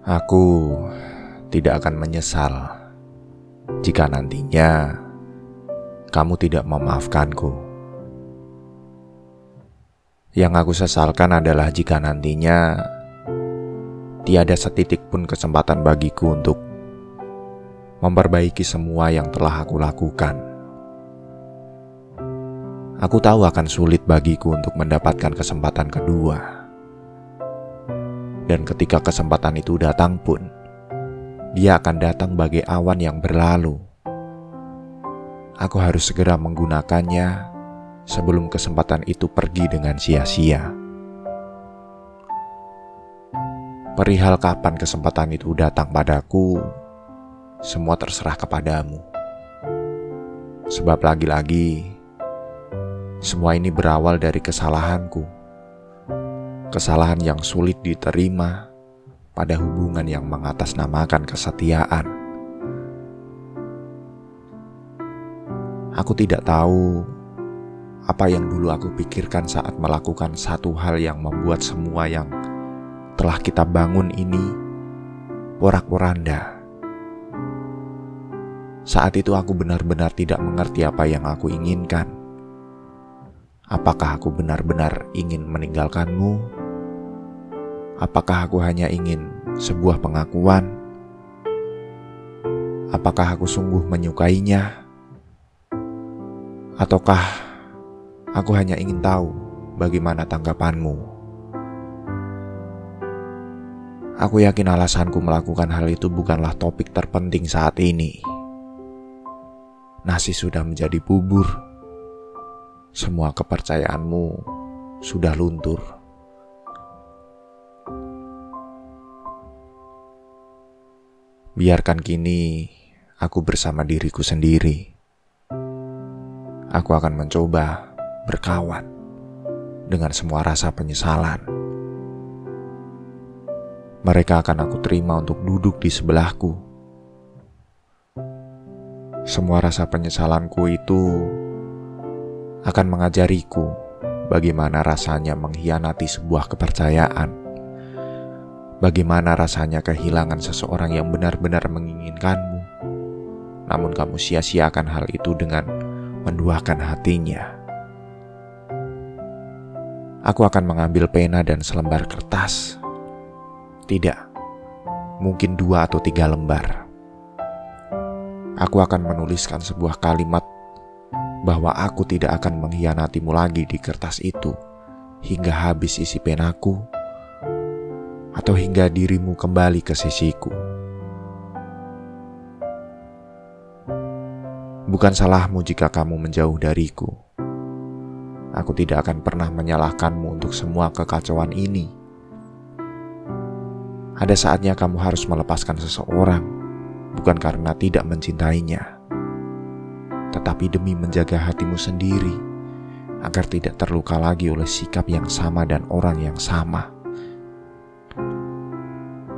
Aku tidak akan menyesal jika nantinya kamu tidak memaafkanku. Yang aku sesalkan adalah jika nantinya tiada setitik pun kesempatan bagiku untuk memperbaiki semua yang telah aku lakukan. Aku tahu akan sulit bagiku untuk mendapatkan kesempatan kedua dan ketika kesempatan itu datang pun, dia akan datang bagai awan yang berlalu. Aku harus segera menggunakannya sebelum kesempatan itu pergi dengan sia-sia. Perihal kapan kesempatan itu datang padaku, semua terserah kepadamu. Sebab lagi-lagi, semua ini berawal dari kesalahanku kesalahan yang sulit diterima pada hubungan yang mengatasnamakan kesetiaan. Aku tidak tahu apa yang dulu aku pikirkan saat melakukan satu hal yang membuat semua yang telah kita bangun ini porak-poranda. Saat itu aku benar-benar tidak mengerti apa yang aku inginkan. Apakah aku benar-benar ingin meninggalkanmu? Apakah aku hanya ingin sebuah pengakuan? Apakah aku sungguh menyukainya? Ataukah aku hanya ingin tahu bagaimana tanggapanmu? Aku yakin alasanku melakukan hal itu bukanlah topik terpenting saat ini. Nasi sudah menjadi bubur. Semua kepercayaanmu sudah luntur. Biarkan kini aku bersama diriku sendiri. Aku akan mencoba berkawan dengan semua rasa penyesalan. Mereka akan aku terima untuk duduk di sebelahku. Semua rasa penyesalanku itu akan mengajariku bagaimana rasanya mengkhianati sebuah kepercayaan Bagaimana rasanya kehilangan seseorang yang benar-benar menginginkanmu, namun kamu sia-siakan hal itu dengan menduakan hatinya. Aku akan mengambil pena dan selembar kertas. Tidak, mungkin dua atau tiga lembar. Aku akan menuliskan sebuah kalimat bahwa aku tidak akan mengkhianatimu lagi di kertas itu hingga habis isi penaku atau hingga dirimu kembali ke sisiku. Bukan salahmu jika kamu menjauh dariku. Aku tidak akan pernah menyalahkanmu untuk semua kekacauan ini. Ada saatnya kamu harus melepaskan seseorang, bukan karena tidak mencintainya, tetapi demi menjaga hatimu sendiri agar tidak terluka lagi oleh sikap yang sama dan orang yang sama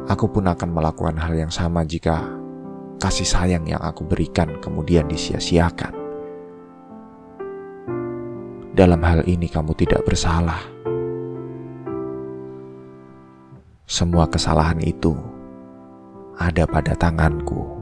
aku pun akan melakukan hal yang sama jika kasih sayang yang aku berikan kemudian disia-siakan. Dalam hal ini, kamu tidak bersalah. Semua kesalahan itu ada pada tanganku.